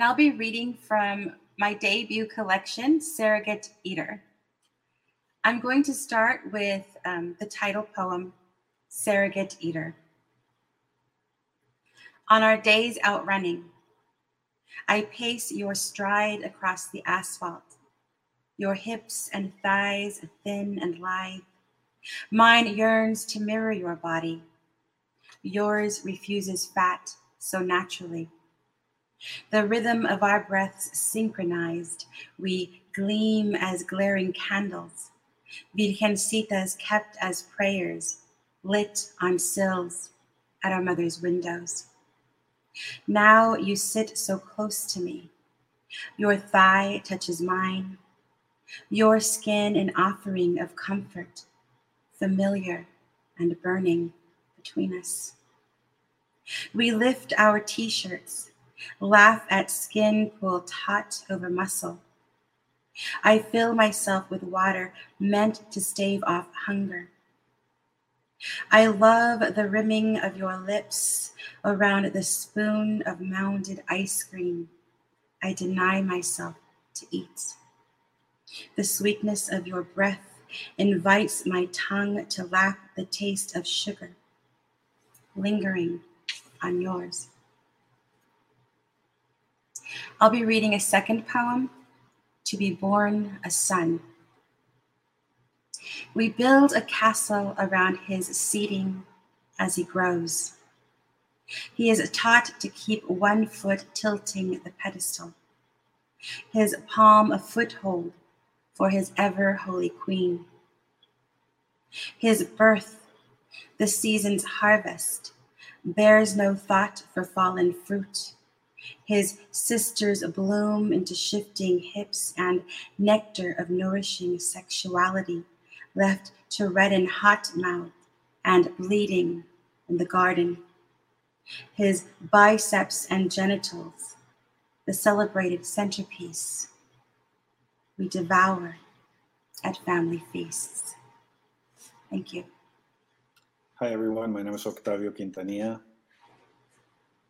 I'll be reading from my debut collection, Surrogate Eater. I'm going to start with um, the title poem, Surrogate Eater. On our days out running, I pace your stride across the asphalt, your hips and thighs thin and lithe. Mine yearns to mirror your body. Yours refuses fat so naturally. The rhythm of our breaths synchronized, we gleam as glaring candles, virgencitas kept as prayers, lit on sills at our mother's windows. Now you sit so close to me. Your thigh touches mine, your skin an offering of comfort, familiar and burning between us. We lift our t shirts, laugh at skin pulled taut over muscle. I fill myself with water meant to stave off hunger. I love the rimming of your lips around the spoon of mounded ice cream I deny myself to eat. The sweetness of your breath invites my tongue to lap the taste of sugar, lingering on yours. I'll be reading a second poem, To Be Born a Son. We build a castle around his seating as he grows. He is taught to keep one foot tilting the pedestal, his palm a foothold for his ever holy queen. His birth, the season's harvest, bears no thought for fallen fruit. His sisters bloom into shifting hips and nectar of nourishing sexuality left to redden hot mouth and bleeding in the garden. His biceps and genitals, the celebrated centerpiece, we devour at family feasts. Thank you. Hi, everyone. My name is Octavio Quintanilla.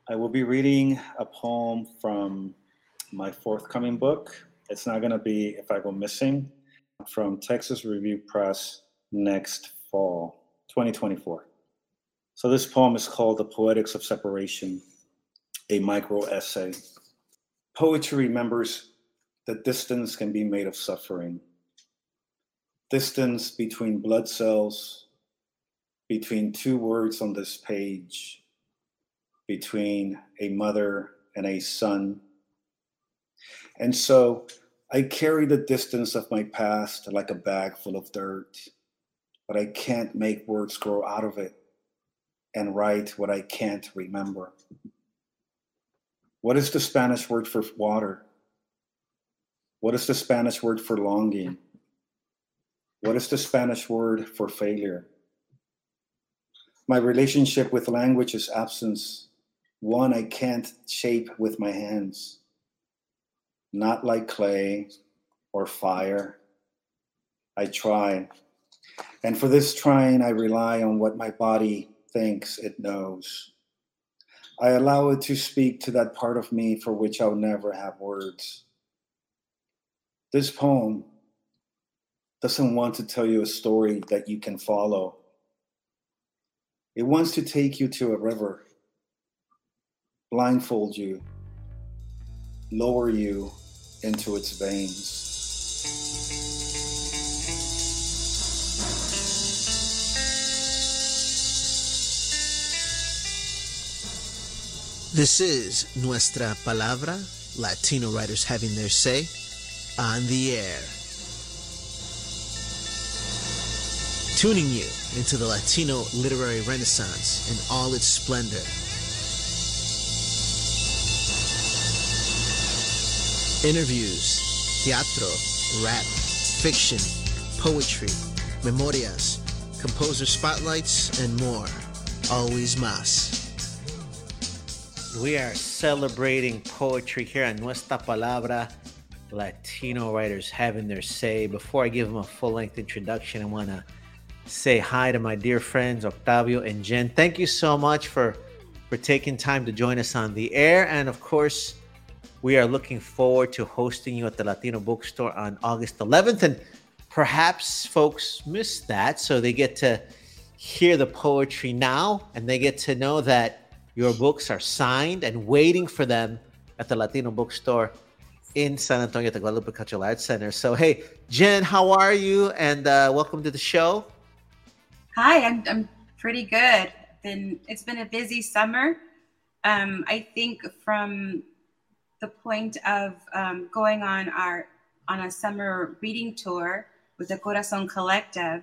I will be reading a poem from my forthcoming book. It's not going to be If I Go Missing from Texas Review Press next fall, 2024. So this poem is called The Poetics of Separation, a micro essay. Poetry remembers that distance can be made of suffering. Distance between blood cells, between two words on this page, between a mother and a son. And so I carry the distance of my past like a bag full of dirt, but I can't make words grow out of it and write what I can't remember. What is the Spanish word for water? What is the Spanish word for longing? What is the Spanish word for failure? My relationship with language is absence, one I can't shape with my hands not like clay or fire. I try. And for this trying, I rely on what my body thinks it knows. I allow it to speak to that part of me for which I'll never have words. This poem doesn't want to tell you a story that you can follow. It wants to take you to a river, blindfold you, lower you into its veins. This is Nuestra Palabra, Latino writers having their say on the air. Tuning you into the Latino literary renaissance in all its splendor interviews, teatro, rap, fiction, poetry, memorias, composer spotlights, and more. Always más. We are celebrating poetry here on Nuestra Palabra. Latino writers having their say. Before I give them a full length introduction, I want to say hi to my dear friends Octavio and Jen. Thank you so much for for taking time to join us on the air, and of course, We are looking forward to hosting you at the Latino Bookstore on August 11th. And perhaps folks missed that, so they get to hear the poetry now and they get to know that your books are signed and waiting for them at the Latino Bookstore in San Antonio at the Guadalupe Cultural Arts Center. So, hey, Jen, how are you? And uh, welcome to the show. Hi, I'm, I'm pretty good. Been it's been a busy summer. Um, I think from the point of um, going on our on a summer reading tour with the Corazon Collective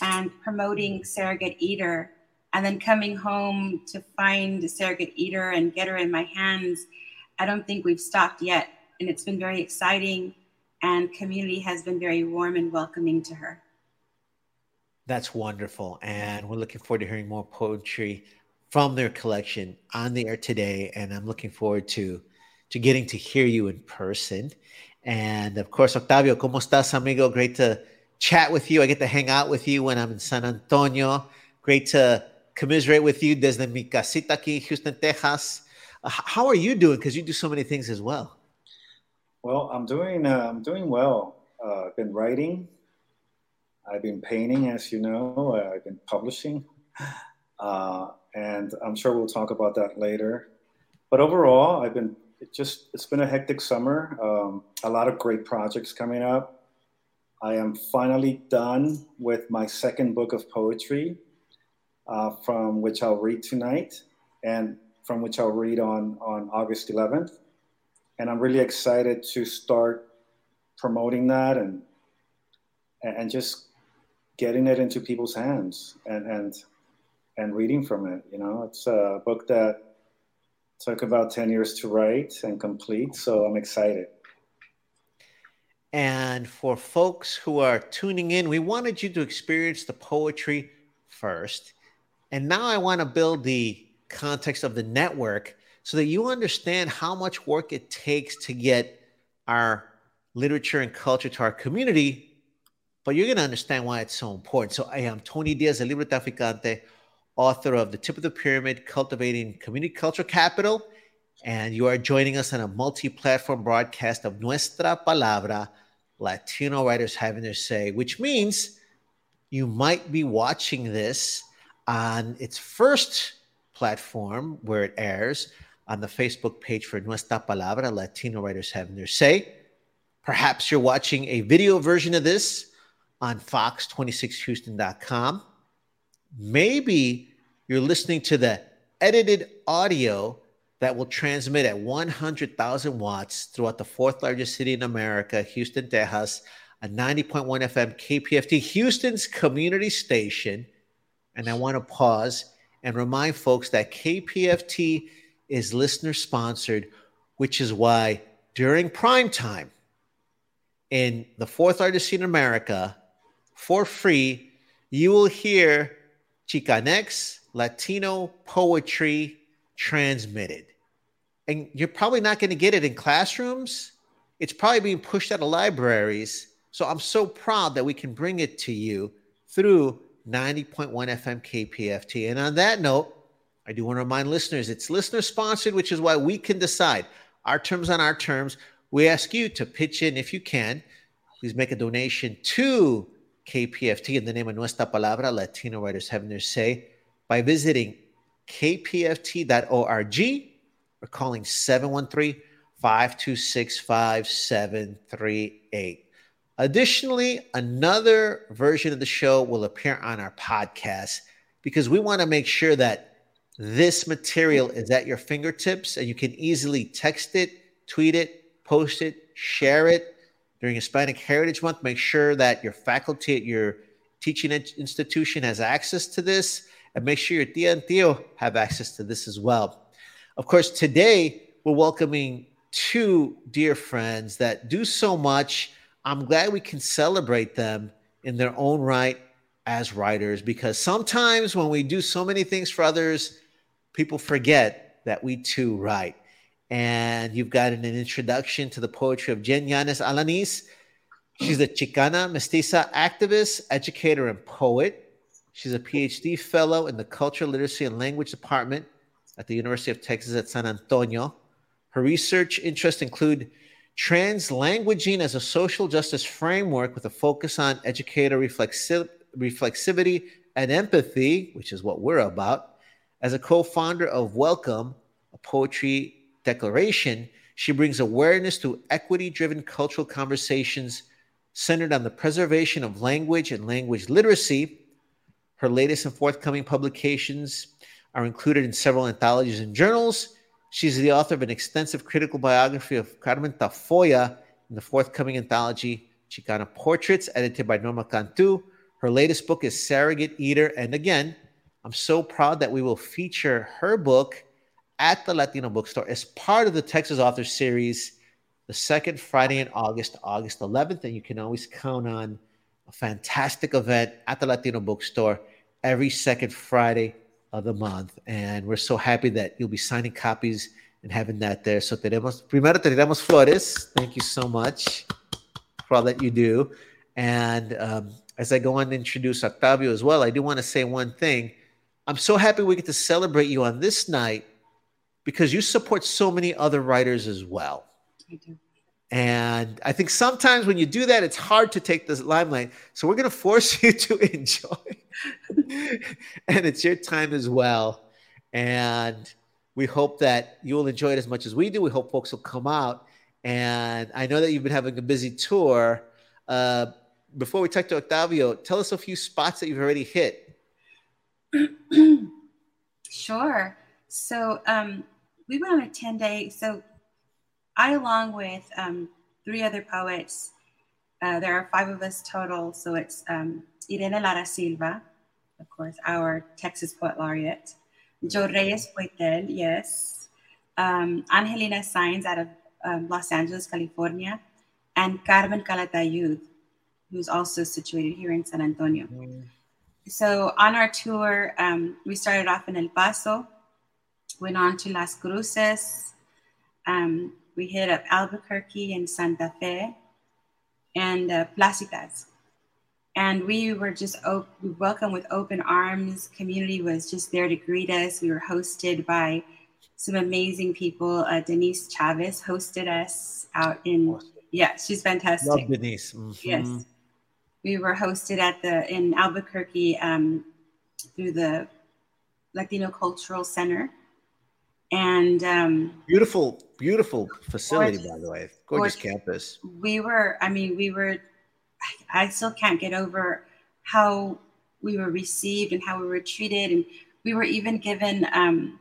and promoting Surrogate Eater, and then coming home to find Surrogate Eater and get her in my hands. I don't think we've stopped yet. And it's been very exciting and community has been very warm and welcoming to her. That's wonderful. And we're looking forward to hearing more poetry from their collection on the air today. And i'm looking forward to to getting to hear you in person and of course octavio como estás amigo great to chat with you i get to hang out with you when i'm in san antonio great to commiserate with you desde mi casita aquí houston texas uh, how are you doing because you do so many things as well well, I'm doing uh, I'm doing well. Uh, I've been writing. I've been painting, as you know. Uh, I've been publishing, uh, and I'm sure we'll talk about that later. But overall, I've been it just it's been a hectic summer. Um, a lot of great projects coming up. I am finally done with my second book of poetry, uh, from which I'll read tonight, and from which I'll read on on August 11th and I'm really excited to start promoting that and and just getting it into people's hands and and and reading from it. You know, it's a book that took about 10 years to write and complete, so I'm excited. And for folks who are tuning in, we wanted you to experience the poetry first. And now I want to build the context of the network so that you understand how much work it takes to get our literature and culture to our community, but you're going to understand why it's so important. So I am Tony Diaz, el Libro Traficante, author of The Tip of the Pyramid, Cultivating Community Cultural Capital, and you are joining us on a multi-platform broadcast of Nuestra Palabra, Latino writers having their say, which means you might be watching this on its first platform where it airs, on the Facebook page for Nuestra Palabra, Latino Writers Having Their Say. Perhaps you're watching a video version of this on fox26houston.com. Maybe you're listening to the edited audio that will transmit at 100,000 watts throughout the fourth largest city in America, Houston, Texas, a 90.1 FM KPFT, Houston's community station. And I want to pause and remind folks that KPFT is listener sponsored, which is why during prime time in the fourth largest city in America, for free, you will hear Chicanx Latino poetry transmitted. And you're probably not going to get it in classrooms. It's probably being pushed out of libraries. So I'm so proud that we can bring it to you through 90.1 FM KPFT. And on that note, I do want to remind listeners it's listener sponsored, which is why we can decide our terms on our terms. We ask you to pitch in if you can. Please make a donation to KPFT in the name of Nuestra Palabra, Latino Writers Having Their Say, by visiting kpft.org or calling 713 526 5738. Additionally, another version of the show will appear on our podcast because we want to make sure that this material is at your fingertips and you can easily text it, tweet it, post it, share it during Hispanic Heritage Month. Make sure that your faculty at your teaching institution has access to this and make sure your tia and tío have access to this as well. Of course, today we're welcoming two dear friends that do so much. I'm glad we can celebrate them in their own right as writers because sometimes when we do so many things for others, people forget that we too write. And you've gotten an introduction to the poetry of Jen Yáñez-Alaniz. She's a Chicana Mestiza activist, educator, and poet. She's a PhD fellow in the Cultural Literacy and Language Department at the University of Texas at San Antonio. Her research interests include translanguaging as a social justice framework with a focus on educator reflexi- reflexivity and empathy, which is what we're about. As a co founder of Welcome, a poetry declaration, she brings awareness to equity driven cultural conversations centered on the preservation of language and language literacy. Her latest and forthcoming publications are included in several anthologies and journals. She's the author of an extensive critical biography of Carmen Tafolla in the forthcoming anthology Chicana Portraits, edited by Norma Cantu. Her latest book is Surrogate Eater. And again, I'm so proud that we will feature her book at the Latino Bookstore as part of the Texas Author Series the second Friday in August, August 11th. And you can always count on a fantastic event at the Latino Bookstore every second Friday of the month. And we're so happy that you'll be signing copies and having that there. So tenemos, primero tenemos flores. Thank you so much for all that you do. And um, as I go on to introduce Octavio as well, I do want to say one thing. I'm so happy we get to celebrate you on this night because you support so many other writers as well. I do. And I think sometimes when you do that, it's hard to take the limelight. So we're going to force you to enjoy. and it's your time as well. And we hope that you will enjoy it as much as we do. We hope folks will come out. And I know that you've been having a busy tour. Uh, before we talk to Octavio, tell us a few spots that you've already hit. sure. So um, we went on a 10 day. So I, along with um, three other poets, uh, there are five of us total. So it's um, Irene Lara Silva, of course, our Texas Poet Laureate, Joe Reyes Poitel, yes, um, Angelina Sainz out of um, Los Angeles, California, and Carmen Calatayud, who's also situated here in San Antonio. Mm. So on our tour, um, we started off in El Paso, went on to Las Cruces, um, we hit up Albuquerque and Santa Fe and uh, Placitas. And we were just op- welcomed with open arms. Community was just there to greet us. We were hosted by some amazing people. Uh, Denise Chavez hosted us out in, yeah, she's fantastic. Love Denise. Mm-hmm. Yes. We were hosted at the, in Albuquerque um, through the Latino Cultural Center and um, beautiful, beautiful facility, gorgeous, by the way, gorgeous, gorgeous, campus. We were, I mean, we were. I still can't get over how we were received and how we were treated, and we were even given um,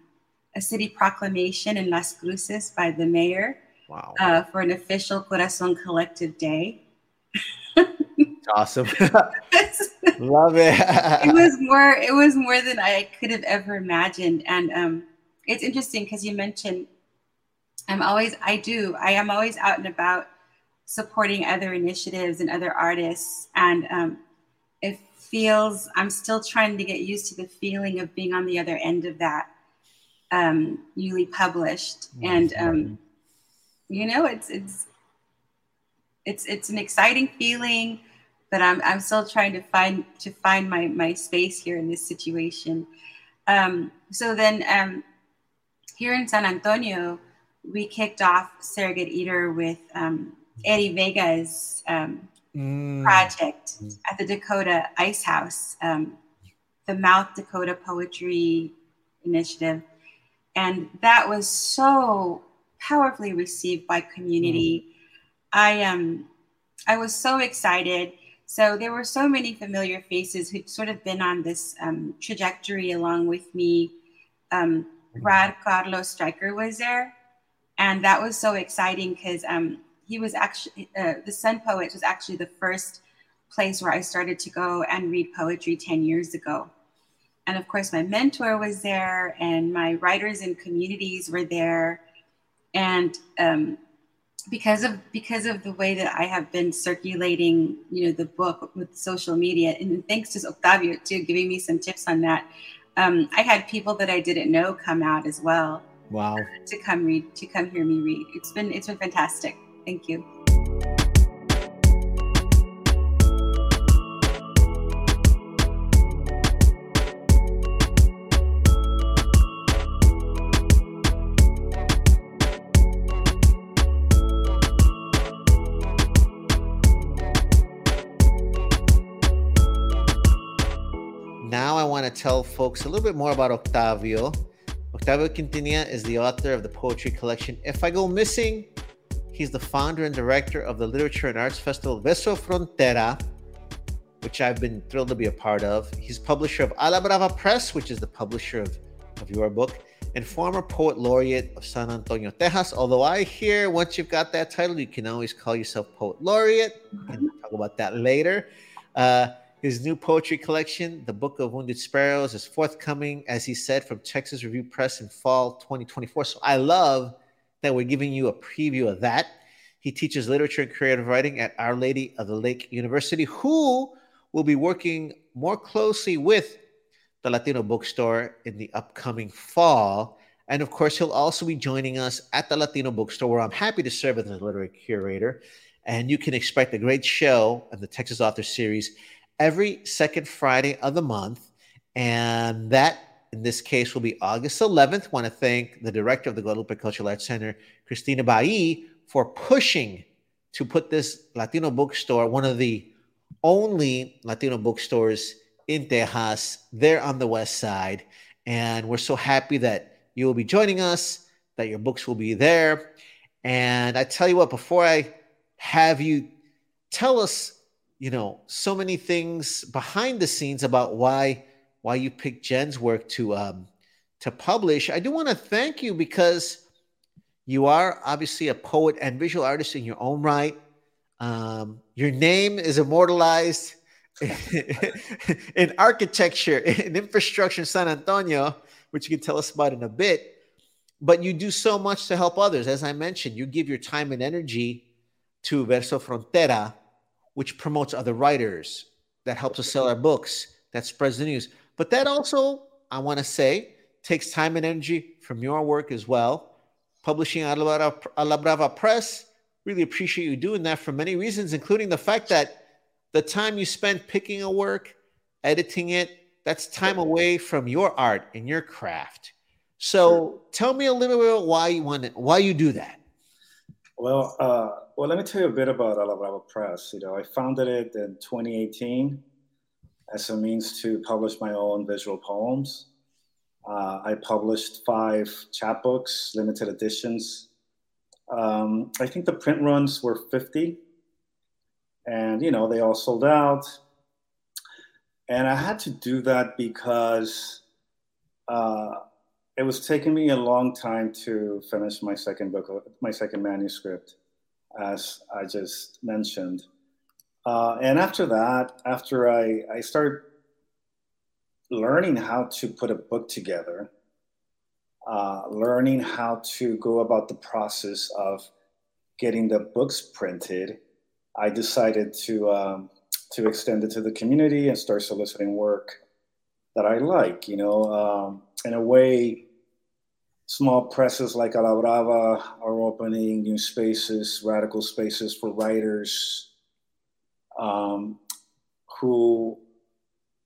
a city proclamation in Las Cruces by the mayor wow. uh, for an official Corazon Collective Day. awesome. Love it. it was more. It was more than I could have ever imagined, and um, it's interesting because you mentioned I'm always I do I am always out and about supporting other initiatives and other artists and um, it feels I'm still trying to get used to the feeling of being on the other end of that um, newly published mm-hmm. and um, you know it's it's it's it's an exciting feeling but I'm I'm still trying to find to find my my space here in this situation. Um, so then um, here in San Antonio, we kicked off Surrogate Eater with um, Eddie Vega's um, mm. project at the Dakota Ice House, um, the Mouth Dakota Poetry Initiative. And that was so powerfully received by community. Mm. I um I was so excited. So there were so many familiar faces who'd sort of been on this um, trajectory along with me. Um, Brad Carlos Stryker was there. And that was so exciting because um, he was actually, uh, the Sun Poets was actually the first place where I started to go and read poetry 10 years ago. And of course, my mentor was there, and my writers and communities were there. And um, because of because of the way that I have been circulating, you know, the book with social media, and thanks to Octavio too, giving me some tips on that um, I had people that I didn't know come out as well. Wow. To come read, to come hear me read. It's been it's been fantastic. Thank you. To tell folks a little bit more about Octavio. Octavio Quintanilla is the author of the poetry collection If I Go Missing. He's the founder and director of the Literature and Arts Festival Verso Frontera, which I've been thrilled to be a part of. He's publisher of A La Brava Press, which is the publisher of, of your book, and former poet laureate of San Antonio, Texas. Although I hear once you've got that title, you can always call yourself poet laureate. And talk about that later. Uh, his new poetry collection, The Book of Wounded Sparrows, is forthcoming, as he said, from Texas Review Press in fall 2024. So I love that we're giving you a preview of that. He teaches literature and creative writing at Our Lady of the Lake University, who will be working more closely with the Latino bookstore in the upcoming fall. And of course, he'll also be joining us at the Latino bookstore, where I'm happy to serve as a literary curator. And you can expect a great show of the Texas Author Series every second Friday of the month. And that, in this case, will be August 11th. Want to thank the director of the Guadalupe Cultural Arts Center, Cristina Ballí, for pushing to put this Latino bookstore, one of the only Latino bookstores in Tejas, there on the west side. And we're so happy that you will be joining us, that your books will be there. And I tell you what, before I have you tell us, you know, so many things behind the scenes about why why you picked Jen's work to um, to publish, I do want to thank you because you are obviously a poet and visual artist in your own right. Um, your name is immortalized in architecture, in infrastructure in San Antonio, which you can tell us about in a bit. But you do so much to help others. As I mentioned, you give your time and energy to Verso Frontera, which promotes other writers, that helps us sell our books, that spreads the news. But that also, I want to say, takes time and energy from your work as well. Publishing A La Brava Press, really appreciate you doing that for many reasons, including the fact that the time you spend picking a work, editing it, that's time away from your art and your craft. So tell me a little bit about why you want it, why you do that. Well, uh, well, let me tell you a bit about A La Brava Press. You know, I founded it in 2018 as a means to publish my own visual poems. Uh, I published five chapbooks, limited editions. Um, I think the print runs were 50 and you know they all sold out and i had to do that because uh, it was taking me a long time to finish my second book my second manuscript as i just mentioned uh, and after that after i i started learning how to put a book together uh, learning how to go about the process of getting the books printed I decided to um, to extend it to the community and start soliciting work that I like. You know, um, in a way, small presses like A La Brava are opening new spaces, radical spaces for writers um, who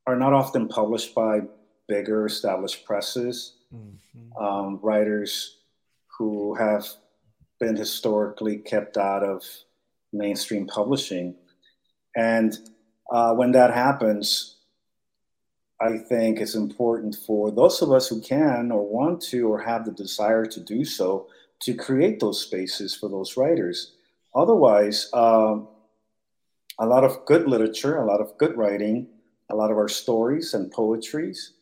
are not often published by bigger established presses. Mm-hmm. Um, writers who have been historically kept out of mainstream publishing. And uh, when that happens, I think it's important for those of us who can or want to or have the desire to do so to create those spaces for those writers. Otherwise, um, a lot of good literature, a lot of good writing, a lot of our stories and poetries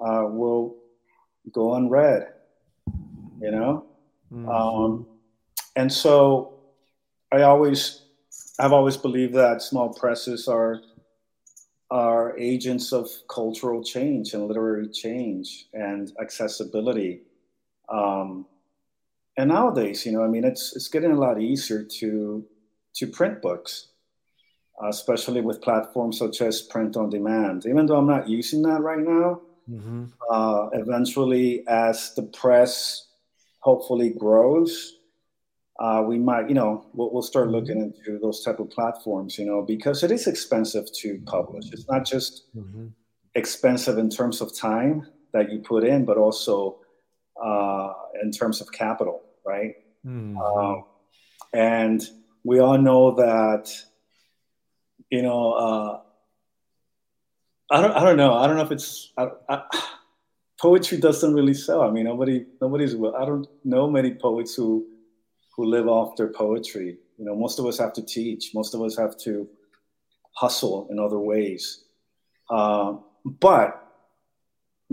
uh, will go unread, you know? Mm-hmm. Um, and so I always, I've always believed that small presses are are agents of cultural change and literary change and accessibility. Um, and nowadays, you know, I mean, it's it's getting a lot easier to to print books, uh, especially with platforms such as print on demand. Even though I'm not using that right now, mm-hmm. uh, eventually, as the press hopefully grows, uh, we might, you know, we'll, we'll, start mm-hmm. looking into those type of platforms, you know, because it is expensive to publish. It's not just mm-hmm. expensive in terms of time that you put in, but also uh, in terms of capital, right? Mm-hmm. Um, and we all know that, you know, uh, I don't, I don't know. I don't know if it's I, I, poetry doesn't really sell. I mean, nobody, nobody's. I don't know many poets who who live off their poetry. You know, most of us have to teach. Most of us have to hustle in other ways. Uh, but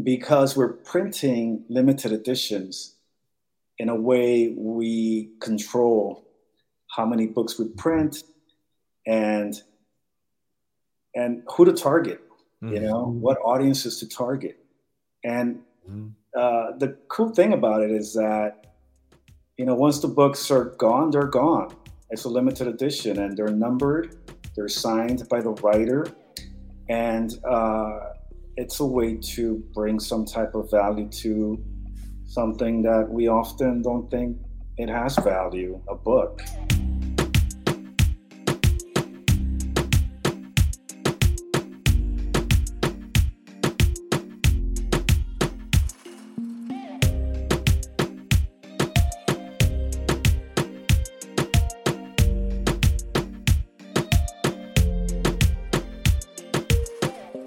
because we're printing limited editions, in a way we control how many books we print and and who to target mm-hmm. you know what audiences to target and mm-hmm. uh, the cool thing about it is that you know once the books are gone they're gone it's a limited edition and they're numbered they're signed by the writer and uh, it's a way to bring some type of value to something that we often don't think it has value a book.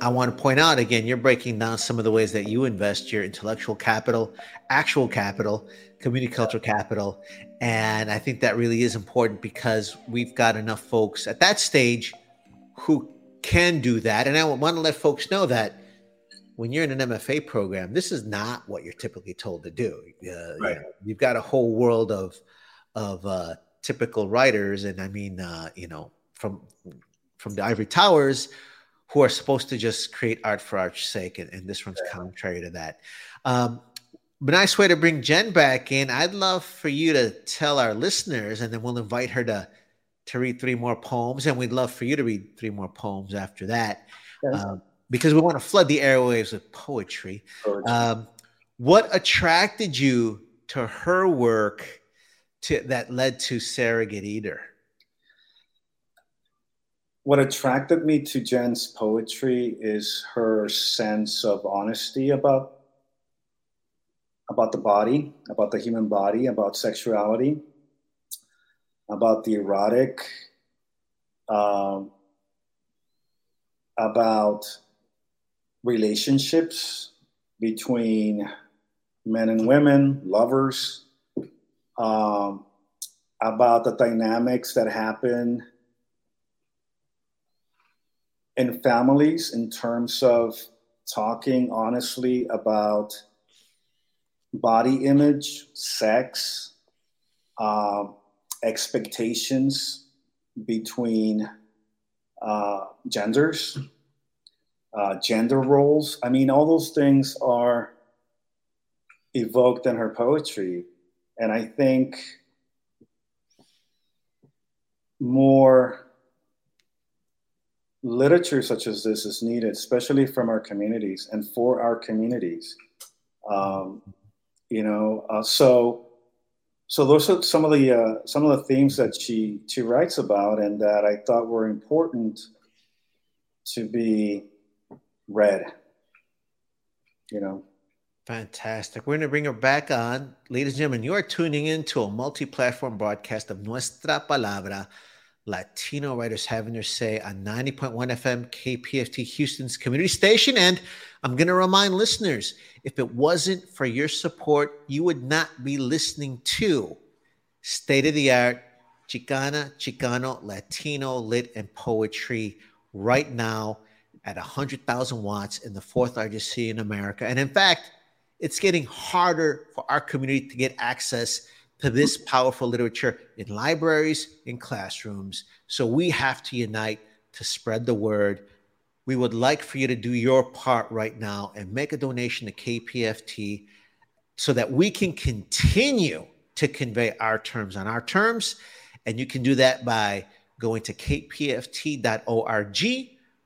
I want to point out again, you're breaking down some of the ways that you invest your intellectual capital, actual capital, community cultural capital. And I think that really is important because we've got enough folks at that stage who can do that. And I want to let folks know that when you're in an MFA program, this is not what you're typically told to do. Uh, right. you have got a whole world of of uh, typical writers, and I mean, uh, you know, from from the ivory towers who are supposed to just create art for art's sake, and, and this one's contrary to that. Um, but nice way to bring Jen back in. I'd love for you to tell our listeners, and then we'll invite her to to read three more poems, and we'd love for you to read three more poems after that, um, because we want to flood the airwaves with poetry. poetry. Um, what attracted you to her work to, that led to Surrogate Eater? What attracted me to Jen's poetry is her sense of honesty about about the body, about the human body, about sexuality, about the erotic, um, about relationships between men and women, lovers, um, about the dynamics that happen in families in terms of talking honestly about body image, sex, uh, expectations between uh, genders, uh, gender roles. I mean, all those things are evoked in her poetry. And I think more literature such as this is needed, especially from our communities and for our communities. Um, you know, uh, so so those are some of the uh, some of the themes that she she writes about, and that I thought were important to be read. You know. Fantastic. We're going to bring her back on. Ladies and gentlemen, you are tuning in to a multi platform broadcast of Nuestra Palabra Latino writers having their say on 90.1 FM KPFT Houston's community station. And I'm going to remind listeners if it wasn't for your support, you would not be listening to state of the art Chicana, Chicano, Latino lit and poetry right now at 100,000 watts in the fourth largest city in America. And in fact, it's getting harder for our community to get access to this powerful literature in libraries, in classrooms. So we have to unite to spread the word. We would like for you to do your part right now and make a donation to KPFT so that we can continue to convey our terms on our terms. And you can do that by going to kpft.org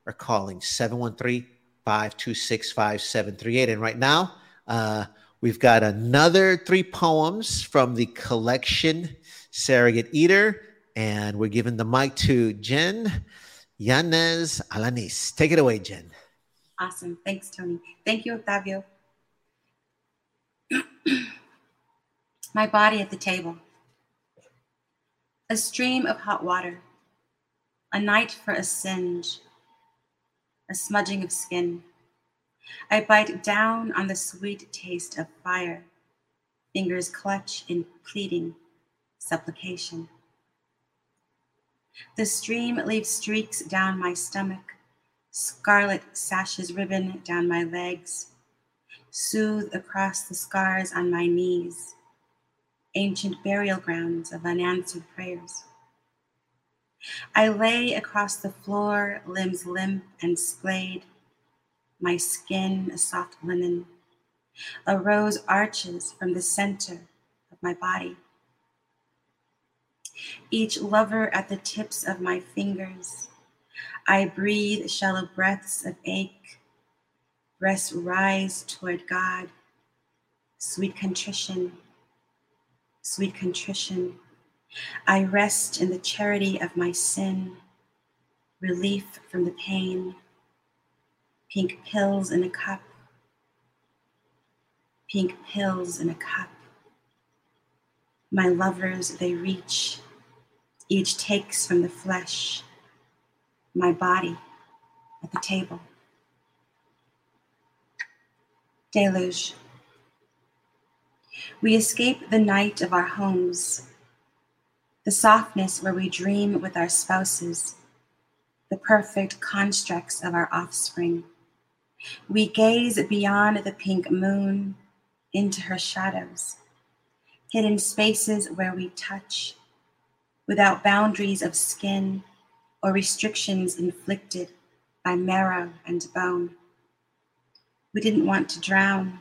or calling 713 526 5738. And right now, uh, We've got another three poems from the collection Surrogate Eater, and we're giving the mic to Jen Yanez Alanis. Take it away, Jen. Awesome. Thanks, Tony. Thank you, Octavio. My body at the table. A stream of hot water. A night for a singe. a smudging of skin. I bite down on the sweet taste of fire, fingers clutch in pleading supplication. The stream leaves streaks down my stomach, scarlet sashes ribbon down my legs, soothe across the scars on my knees, ancient burial grounds of unanswered prayers. I lay across the floor, limbs limp and splayed, my skin a soft linen. A rose arches from the center of my body. Each lover at the tips of my fingers. I breathe shallow breaths of ache. Breasts rise toward God. Sweet contrition, sweet contrition. I rest in the charity of my sin, relief from the pain, pink pills in a cup, pink pills in a cup. My lovers, they reach, each takes from the flesh, my body at the table. Deluge. We escape the night of our homes the softness where we dream with our spouses, the perfect constructs of our offspring. We gaze beyond the pink moon into her shadows, hidden spaces where we touch, without boundaries of skin or restrictions inflicted by marrow and bone. We didn't want to drown.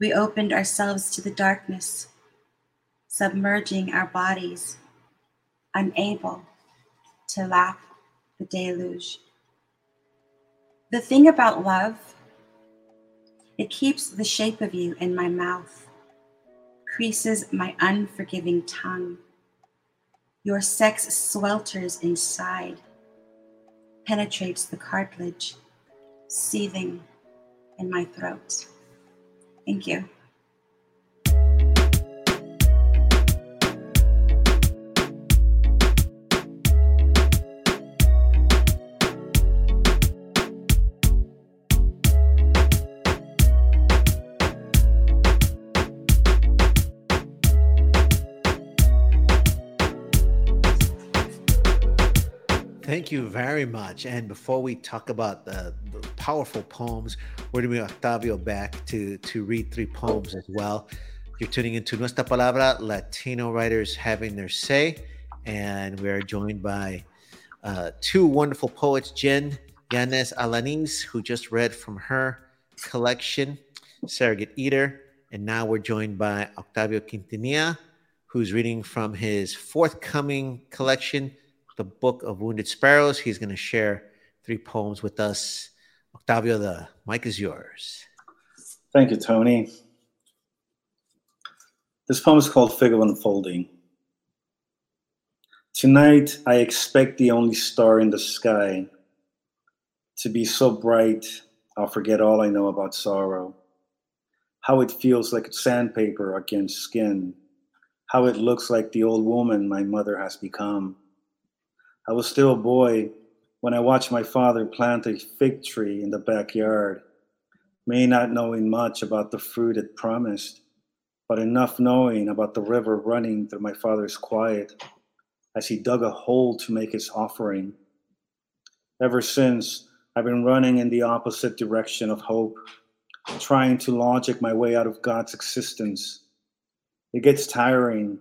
We opened ourselves to the darkness submerging our bodies, unable to lap the deluge. The thing about love, it keeps the shape of you in my mouth, creases my unforgiving tongue. Your sex swelters inside, penetrates the cartilage, seething in my throat. Thank you. Thank you very much. And before we talk about the, the powerful poems, we're going to bring Octavio back to, to read three poems as well. You're tuning into Nuestra Palabra, Latino writers having their say. And we're joined by uh, two wonderful poets, Jen Yáñez-Alaniz, who just read from her collection, Surrogate Eater. And now we're joined by Octavio Quintanilla, who's reading from his forthcoming collection, the Book of Wounded Sparrows. He's going to share three poems with us. Octavio, the mic is yours. Thank you, Tony. This poem is called Figure Unfolding. Tonight, I expect the only star in the sky to be so bright, I'll forget all I know about sorrow. How it feels like sandpaper against skin. How it looks like the old woman my mother has become I was still a boy when I watched my father plant a fig tree in the backyard, may not knowing much about the fruit it promised, but enough knowing about the river running through my father's quiet as he dug a hole to make his offering. Ever since, I've been running in the opposite direction of hope, trying to logic my way out of God's existence. It gets tiring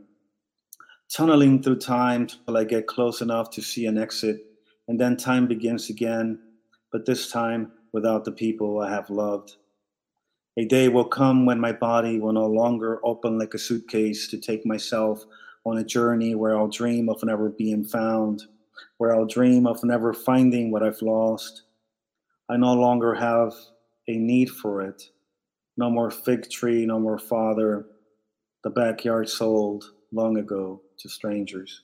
tunneling through time till I get close enough to see an exit, and then time begins again, but this time without the people I have loved. A day will come when my body will no longer open like a suitcase to take myself on a journey where I'll dream of never being found, where I'll dream of never finding what I've lost. I no longer have a need for it. No more fig tree, no more father. The backyard sold long ago to strangers.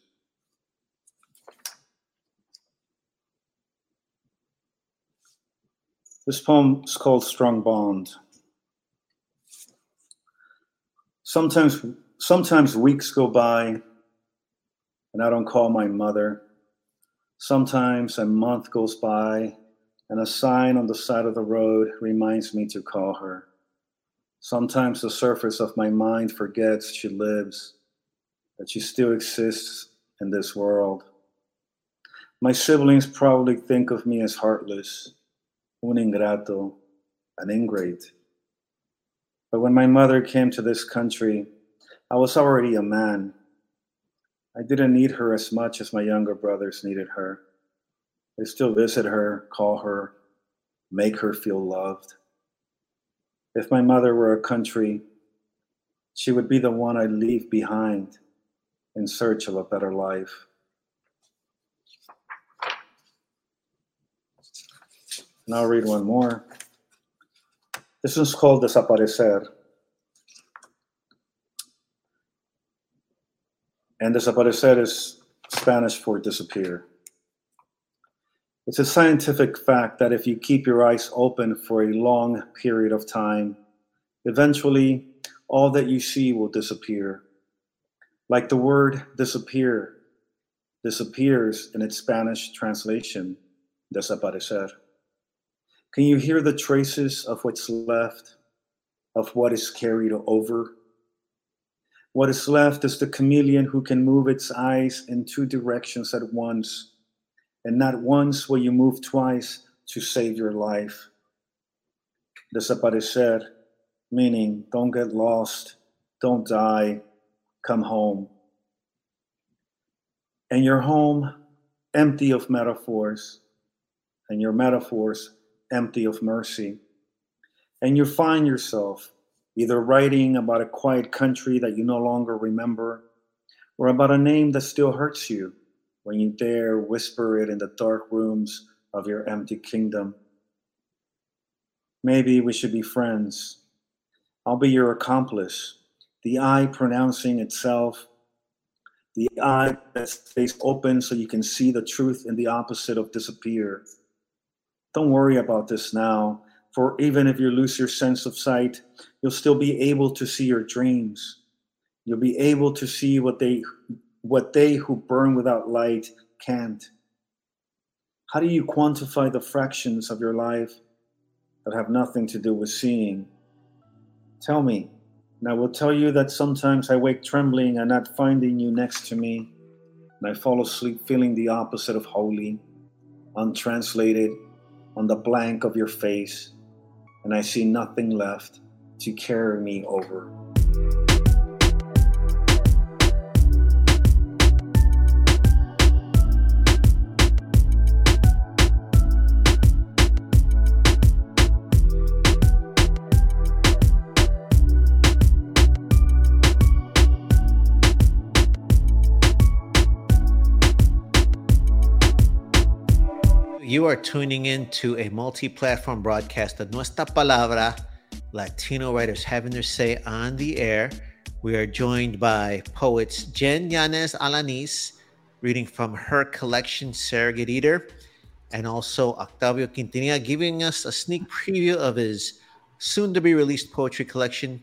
This poem is called Strong Bond. Sometimes, sometimes weeks go by and I don't call my mother. Sometimes a month goes by and a sign on the side of the road reminds me to call her. Sometimes the surface of my mind forgets she lives, that she still exists in this world. My siblings probably think of me as heartless, un ingrato, an ingrate. But when my mother came to this country, I was already a man. I didn't need her as much as my younger brothers needed her. They still visit her, call her, make her feel loved. If my mother were a country, she would be the one I'd leave behind in search of a better life. And I'll read one more. This one's called Desaparecer. And desaparecer is Spanish for disappear. It's a scientific fact that if you keep your eyes open for a long period of time, eventually all that you see will disappear. Like the word disappear disappears in its Spanish translation, desaparecer. Can you hear the traces of what's left, of what is carried over? What is left is the chameleon who can move its eyes in two directions at once, and not once will you move twice to save your life. Desaparecer, meaning don't get lost, don't die, come home. And your home empty of metaphors, and your metaphors empty of mercy. And you find yourself either writing about a quiet country that you no longer remember, or about a name that still hurts you when you dare whisper it in the dark rooms of your empty kingdom. Maybe we should be friends. I'll be your accomplice, the eye pronouncing itself, the eye that stays open so you can see the truth in the opposite of disappear. Don't worry about this now, for even if you lose your sense of sight, you'll still be able to see your dreams. You'll be able to see what they what they who burn without light can't. How do you quantify the fractions of your life that have nothing to do with seeing? Tell me, and I will tell you that sometimes I wake trembling and not finding you next to me, and I fall asleep feeling the opposite of holy, untranslated, on the blank of your face, and I see nothing left to carry me over. You are tuning in to a multi platform broadcast of Nuestra Palabra, Latino writers having their say on the air. We are joined by poets Jen Yáñez-Alaniz, reading from her collection, Surrogate Eater, and also Octavio Quintanilla giving us a sneak preview of his soon to be released poetry collection,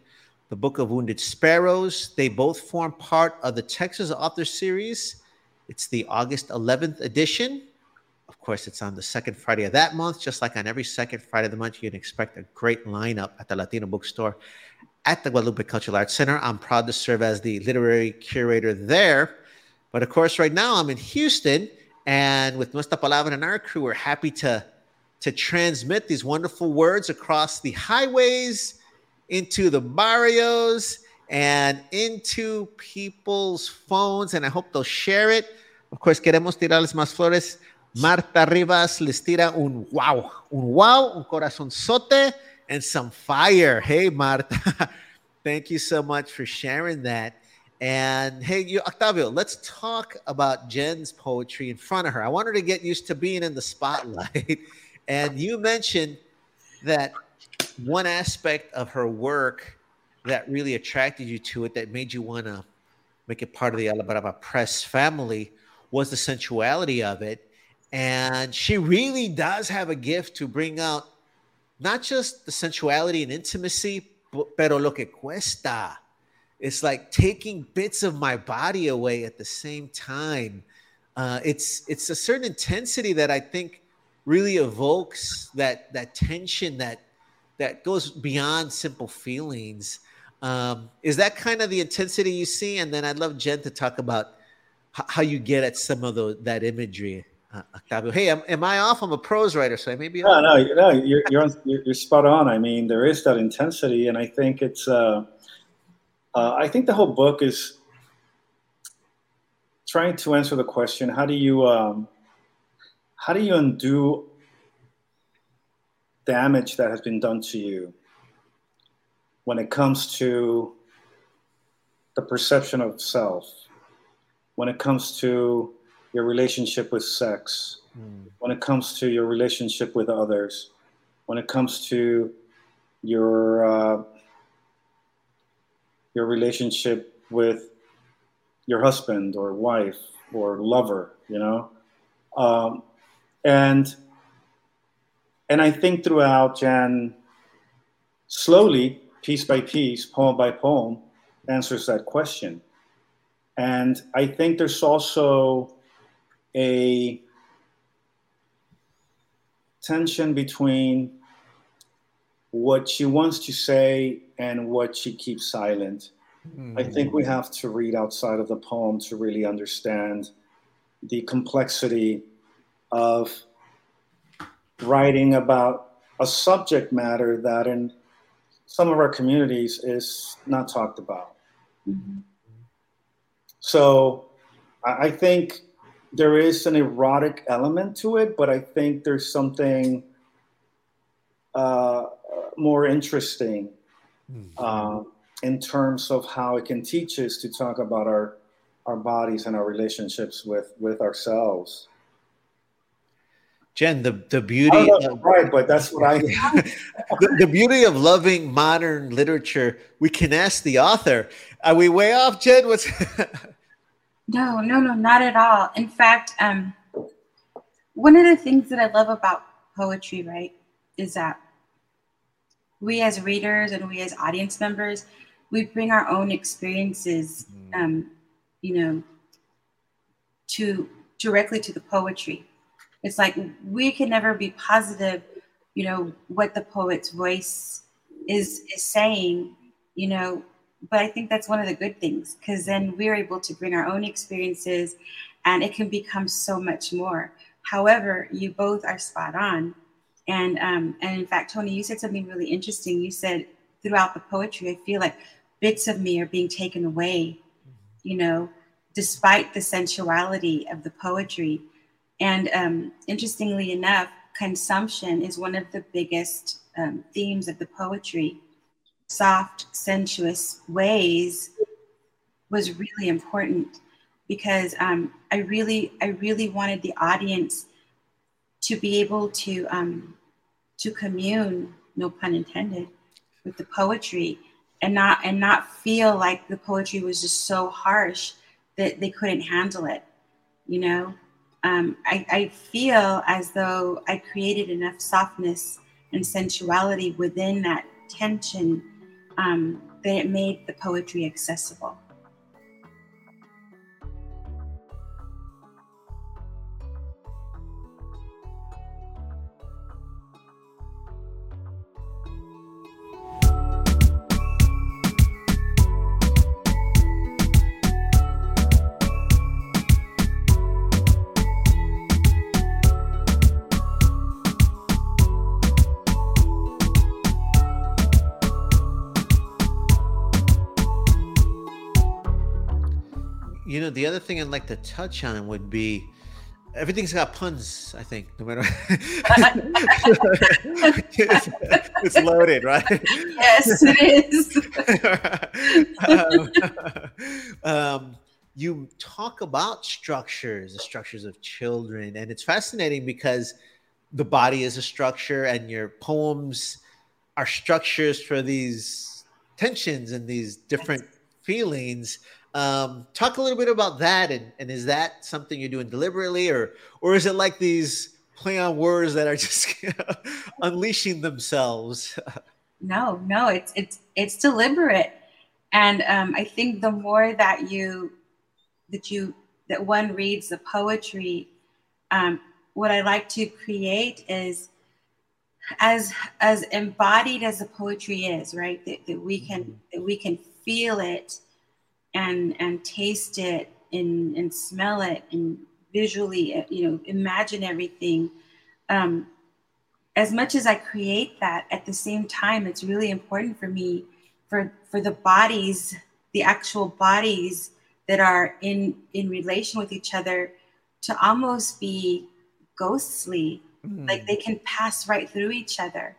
The Book of Wounded Sparrows. They both form part of the Texas Author Series. It's the August 11th edition. Of course, it's on the second Friday of that month. Just like on every second Friday of the month, you can expect a great lineup at the Latino Bookstore at the Guadalupe Cultural Arts Center. I'm proud to serve as the literary curator there. But of course, right now I'm in Houston, and with Nuestra Palabra and our crew, we're happy to, to transmit these wonderful words across the highways, into the barrios, and into people's phones. And I hope they'll share it. Of course, queremos tirarles más flores Marta Rivas les tira un wow, un wow, un corazonzote, and some fire. Hey, Marta, thank you so much for sharing that. And hey, you, Octavio, let's talk about Jen's poetry in front of her. I want her to get used to being in the spotlight. and you mentioned that one aspect of her work that really attracted you to it, that made you want to make it part of the Alabaraba Press family, was the sensuality of it and she really does have a gift to bring out not just the sensuality and intimacy, but pero lo que cuesta. It's like taking bits of my body away at the same time. Uh, it's it's a certain intensity that I think really evokes that that tension that that goes beyond simple feelings. Um, is that kind of the intensity you see? And then I'd love Jen to talk about h- how you get at some of the, that imagery. Uh, Octavio, hey, am, am, I off? I'm a prose writer, so I may be. No, no, no, you're you're, you're, you're spot on. I mean, there is that intensity, and I think it's. Uh, uh, I think the whole book is trying to answer the question: How do you um, how do you undo damage that has been done to you when it comes to the perception of self, when it comes to your relationship with sex, mm. when it comes to your relationship with others, when it comes to your uh, your relationship with your husband or wife or lover, you know, um, and and I think throughout Jan, slowly, piece by piece, poem by poem, answers that question. And I think there's also a tension between what she wants to say and what she keeps silent. Mm-hmm. I think we have to read outside of the poem to really understand the complexity of writing about a subject matter that in some of our communities is not talked about. Mm-hmm. So I think there is an erotic element to it, but I think there's something uh, more interesting mm-hmm. uh, in terms of how it can teach us to talk about our our bodies and our relationships with with ourselves. Jen, the, the beauty of, right, but that's what I the, the, beauty of loving modern literature, we can ask the author. Are we way off, Jen? What's No, no, no, not at all. In fact, um, one of the things that I love about poetry, right, is that we as readers and we as audience members, we bring our own experiences, mm-hmm. um, you know, to directly to the poetry it's like we can never be positive, you know, what the poet's voice is is saying, you know, but I think that's one of the good things because then we're able to bring our own experiences and it can become so much more. However, you both are spot on. And um, and in fact, Tony, you said something really interesting. You said throughout the poetry, I feel like bits of me are being taken away, you know, despite the sensuality of the poetry. And um, interestingly enough, consumption is one of the biggest um, themes of the poetry. Soft, sensuous ways was really important because um, I really, I really wanted the audience to be able to um, to commune, no pun intended, with the poetry, and not and not feel like the poetry was just so harsh that they couldn't handle it, you know? Um, I, I feel as though I created enough softness and sensuality within that tension um, that it made the poetry accessible. Know, the other thing I'd like to touch on would be everything's got puns. I think no matter it's, it's, loaded, right? Yes, it is. um, um, you talk about structures, the structures of children, and it's fascinating because the body is a structure, and your poems are structures for these tensions and these different feelings um, talk a little bit about that, and, and is that something you're doing deliberately, or or is it like these play on words that are just unleashing themselves? no, no, it's it's it's deliberate, and um, I think the more that you that you that one reads the poetry, um, what I like to create is as as embodied as the poetry is, right? That, that we can mm-hmm. that we can feel it and and taste it and and smell it and visually, you know, imagine everything. Um, as much as I create that, at the same time, it's really important for me for for the bodies, the actual bodies that are in in relation with each other, to almost be ghostly, mm. like they can pass right through each other,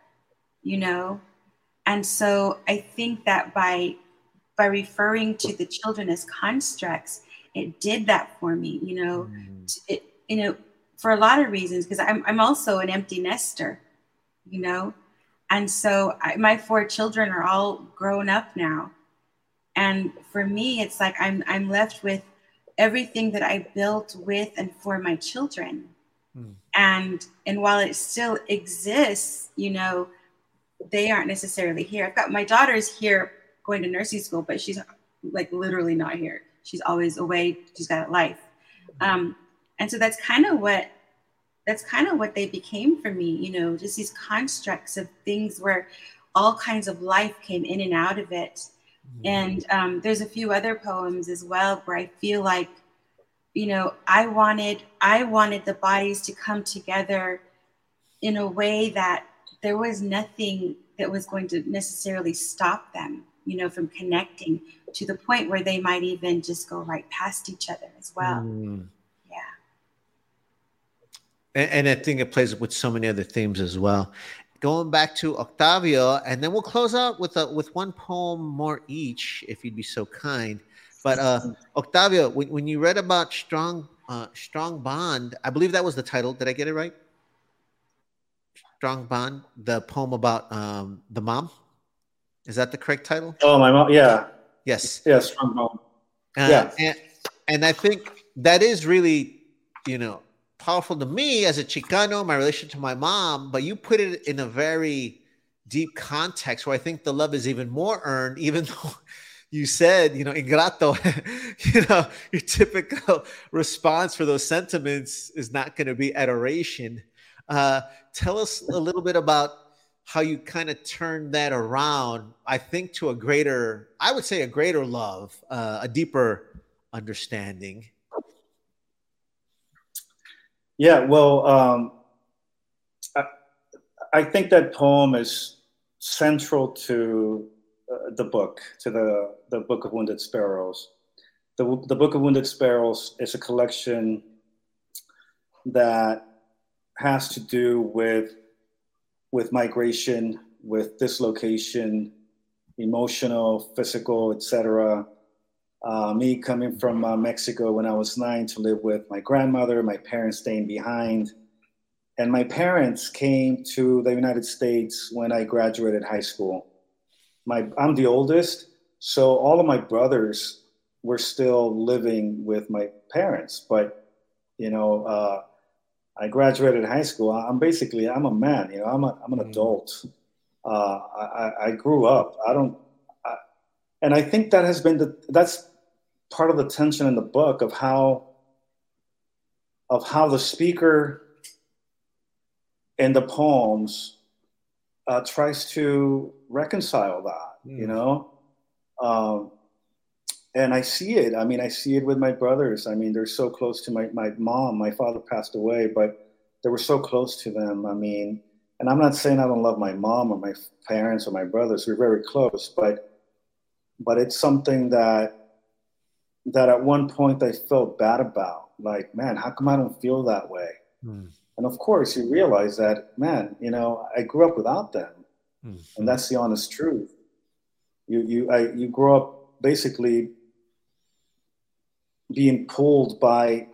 you know. And so I think that by by referring to the children as constructs, it did that for me, you know. Mm. It you know for a lot of reasons because I'm I'm also an empty nester you know? And so I, my four children are all grown up now. And for me, it's like I'm, I'm left with everything that I built with and for my children. Hmm. And, and while it still exists, you know, they aren't necessarily here. I've got my daughter's here going to nursing school, but she's like literally not here. She's always away. She's got a life. Um, and so that's kind of what that's kind of what they became for me, you know, just these constructs of things where all kinds of life came in and out of it. Mm-hmm. And um, there's a few other poems as well where I feel like, you know, I wanted I wanted the bodies to come together in a way that there was nothing that was going to necessarily stop them, you know, from connecting to the point where they might even just go right past each other as well. Mm. And, and, I think it plays with so many other themes as well. Going back to Octavio, and then we'll close out with a, with one poem more each, if you'd be so kind. But uh, Octavio, when, when you read about strong uh, strong bond, I believe that was the title. Did I get it right? Strong bond, the poem about um, the mom. Is that the correct title? Oh, my mom. Yeah. Yes. Yeah, strong bond. Uh, yeah. And, and I think that is really, you know, powerful to me as a Chicano, my relation to my mom, but you put it in a very deep context where I think the love is even more earned, even though you said, you know, ingrato, you know, your typical response for those sentiments is not going to be adoration. Uh, tell us a little bit about how you kind of turned that around, I think, to a greater, I would say, a greater love, uh, a deeper understanding. Yeah, well, um, I, I, think that poem is central to uh, the book, to the, the Book of Wounded Sparrows. The, the Book of Wounded Sparrows is a collection that has to do with, with migration, with dislocation, emotional, physical, etc uh, me coming from uh, Mexico when I was nine to live with my grandmother, my parents staying behind. And my parents came to the United States when I graduated high school. My, I'm the oldest, so all of my brothers were still living with my parents. But, you know, uh, I graduated high school. I'm basically, I'm a man, you know, I'm, a, I'm an mm. adult. Uh, I, I grew up. I don't, I, and I think that has been the, that's part of the tension in the book of how of how the speaker in the poems uh, tries to reconcile that, mm. you know. Um, and I see it. I mean, I see it with my brothers. I mean, they're so close to my, my mom. My father passed away, but they were so close to them. I mean, and I'm not saying I don't love my mom or my parents or my brothers. We're very close, but but it's something that that at one point I felt bad about. Like, man, how come I don't feel that way? Mm. And of course, you realize that, man, you know, I grew up without them, mm. and that's the honest truth. You you I you grow up basically being pulled by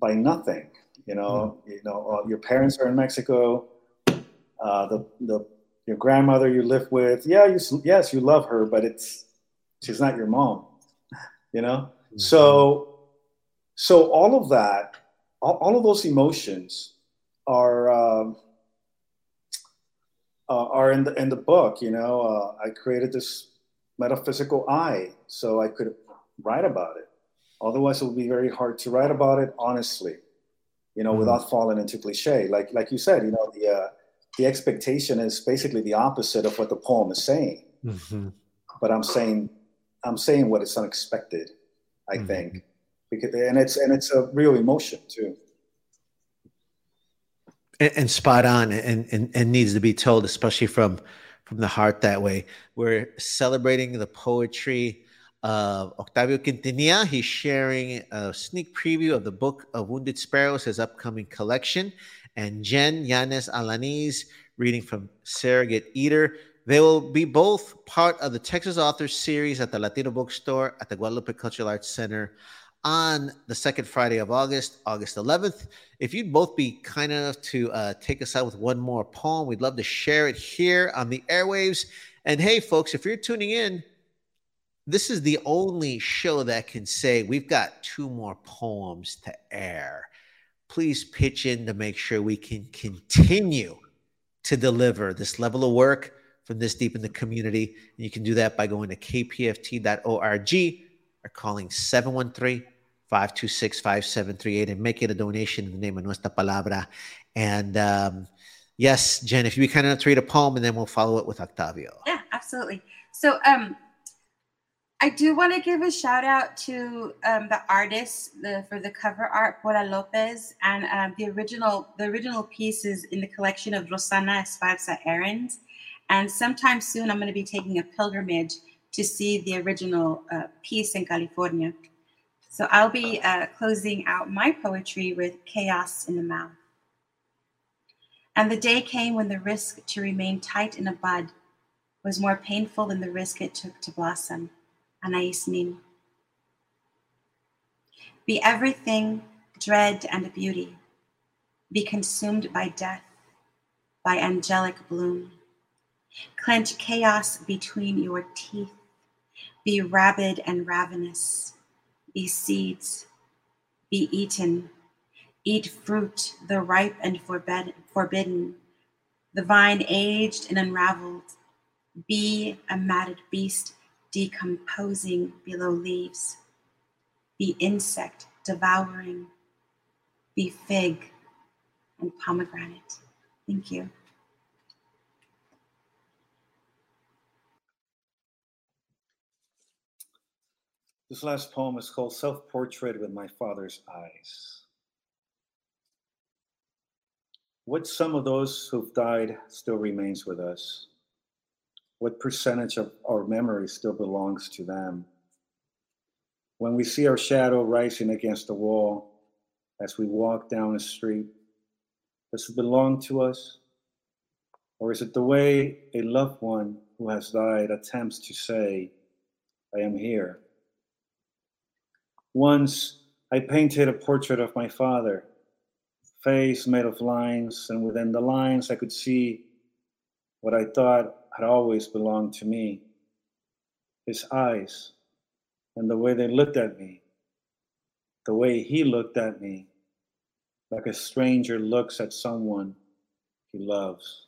by nothing. You know, mm. you know, uh, your parents are in Mexico. Uh, the the your grandmother you live with, yeah, you yes, you love her, but it's she's not your mom you know mm-hmm. so so all of that all, all of those emotions are um, uh, are in the in the book you know uh, i created this metaphysical eye so i could write about it otherwise it would be very hard to write about it honestly you know, mm-hmm. without falling into cliche. Like like you said, you know, the uh, the expectation is basically the opposite of what the poem is saying. Mm-hmm. But I'm saying I'm saying what is unexpected. I mm-hmm. think because and it's and it's a real emotion too. And, and spot on, and, and and needs to be told, especially from from the heart that way. We're celebrating the poetry Octavio Quintanilla. He's sharing a sneak preview of the book of Wounded Sparrows, his upcoming collection, and Jen Yáñez-Alaniz reading from Surrogate Eater. They will be both part of the Texas Authors Series at the Latino Bookstore at the Guadalupe Cultural Arts Center on the second Friday of August, August 11th. If you'd both be kind enough to uh, take us out with one more poem, we'd love to share it here on the airwaves. And hey, folks, if you're tuning in, this is the only show that can say we've got two more poems to air. Please pitch in to make sure we can continue to deliver this level of work from this deep in the community. And you can do that by going to kpft.org or calling 713 526 5738 and making a donation in the name of Nuestra Palabra. And um, yes, Jen, if you be kind enough to read a poem and then we'll follow it with Octavio. Yeah, absolutely. So, um, I do want to give a shout out to um, the artist the, for the cover art, Paula Lopez, and um, the original the original piece is in the collection of Rosana Esparza Errands. And sometime soon, I'm going to be taking a pilgrimage to see the original uh, piece in California. So I'll be uh, closing out my poetry with Chaos in the Mouth. And the day came when the risk to remain tight in a bud was more painful than the risk it took to blossom. Anais Nin. Be everything, dread and beauty. Be consumed by death, by angelic bloom. Clench chaos between your teeth be rabid and ravenous, be seeds, be eaten, eat fruit, the ripe and forbidden, the vine aged and unraveled, be a matted beast decomposing below leaves, be insect devouring, be fig and pomegranate. Thank you. This last poem is called Self Portrait with My Father's Eyes. What some of those who've died still remains with us? What percentage of our memory still belongs to them? When we see our shadow rising against the wall as we walk down the street, does it belong to us? Or is it the way a loved one who has died attempts to say, I am here? Once I painted a portrait of my father, face made of lines, and within the lines I could see what I thought had always belonged to me his eyes, and the way they looked at me, the way he looked at me, like a stranger looks at someone he loves.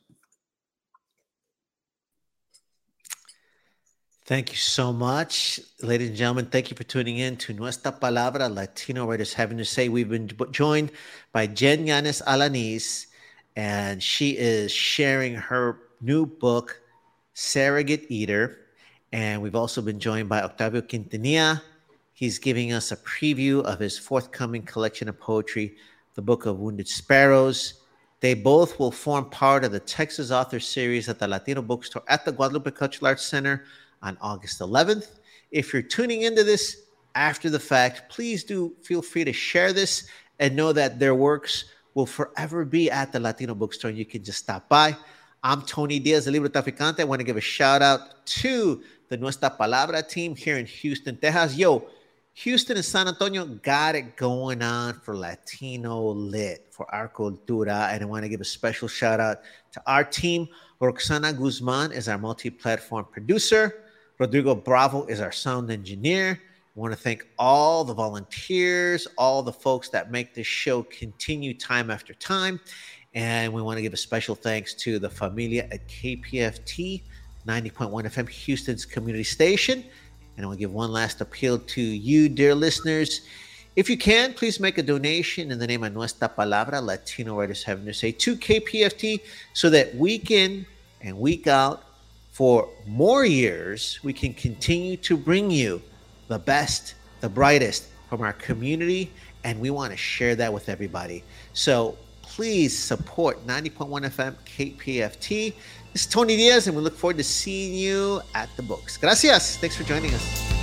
Thank you so much, ladies and gentlemen. Thank you for tuning in to Nuestra Palabra, Latino Writers Having to Say. We've been joined by Jen Yáñez-Alaniz, and she is sharing her new book, Surrogate Eater. And we've also been joined by Octavio Quintanilla. He's giving us a preview of his forthcoming collection of poetry, the Book of Wounded Sparrows. They both will form part of the Texas Author Series at the Latino Bookstore at the Guadalupe Cultural Arts Center on August 11th. If you're tuning into this after the fact, please do feel free to share this and know that their works will forever be at the Latino bookstore. You can just stop by. I'm Tony Diaz, the Librotraficante. I want to give a shout out to the Nuestra Palabra team here in Houston, Texas. Yo, Houston and San Antonio got it going on for Latino Lit, for our cultura. And I want to give a special shout out to our team. Roxana Guzman is our multi platform producer. Rodrigo Bravo is our sound engineer. I want to thank all the volunteers, all the folks that make this show continue time after time. And we want to give a special thanks to the familia at KPFT 90.1 FM, Houston's community station. And I want to give one last appeal to you, dear listeners. If you can, please make a donation in the name of Nuestra Palabra, Latino Writers Having Their Say, to KPFT so that week in and week out for more years, we can continue to bring you the best, the brightest from our community. And we want to share that with everybody. So please support 90.1 FM KPFT. This is Tony Diaz, and we look forward to seeing you at the books. Gracias. Thanks for joining us.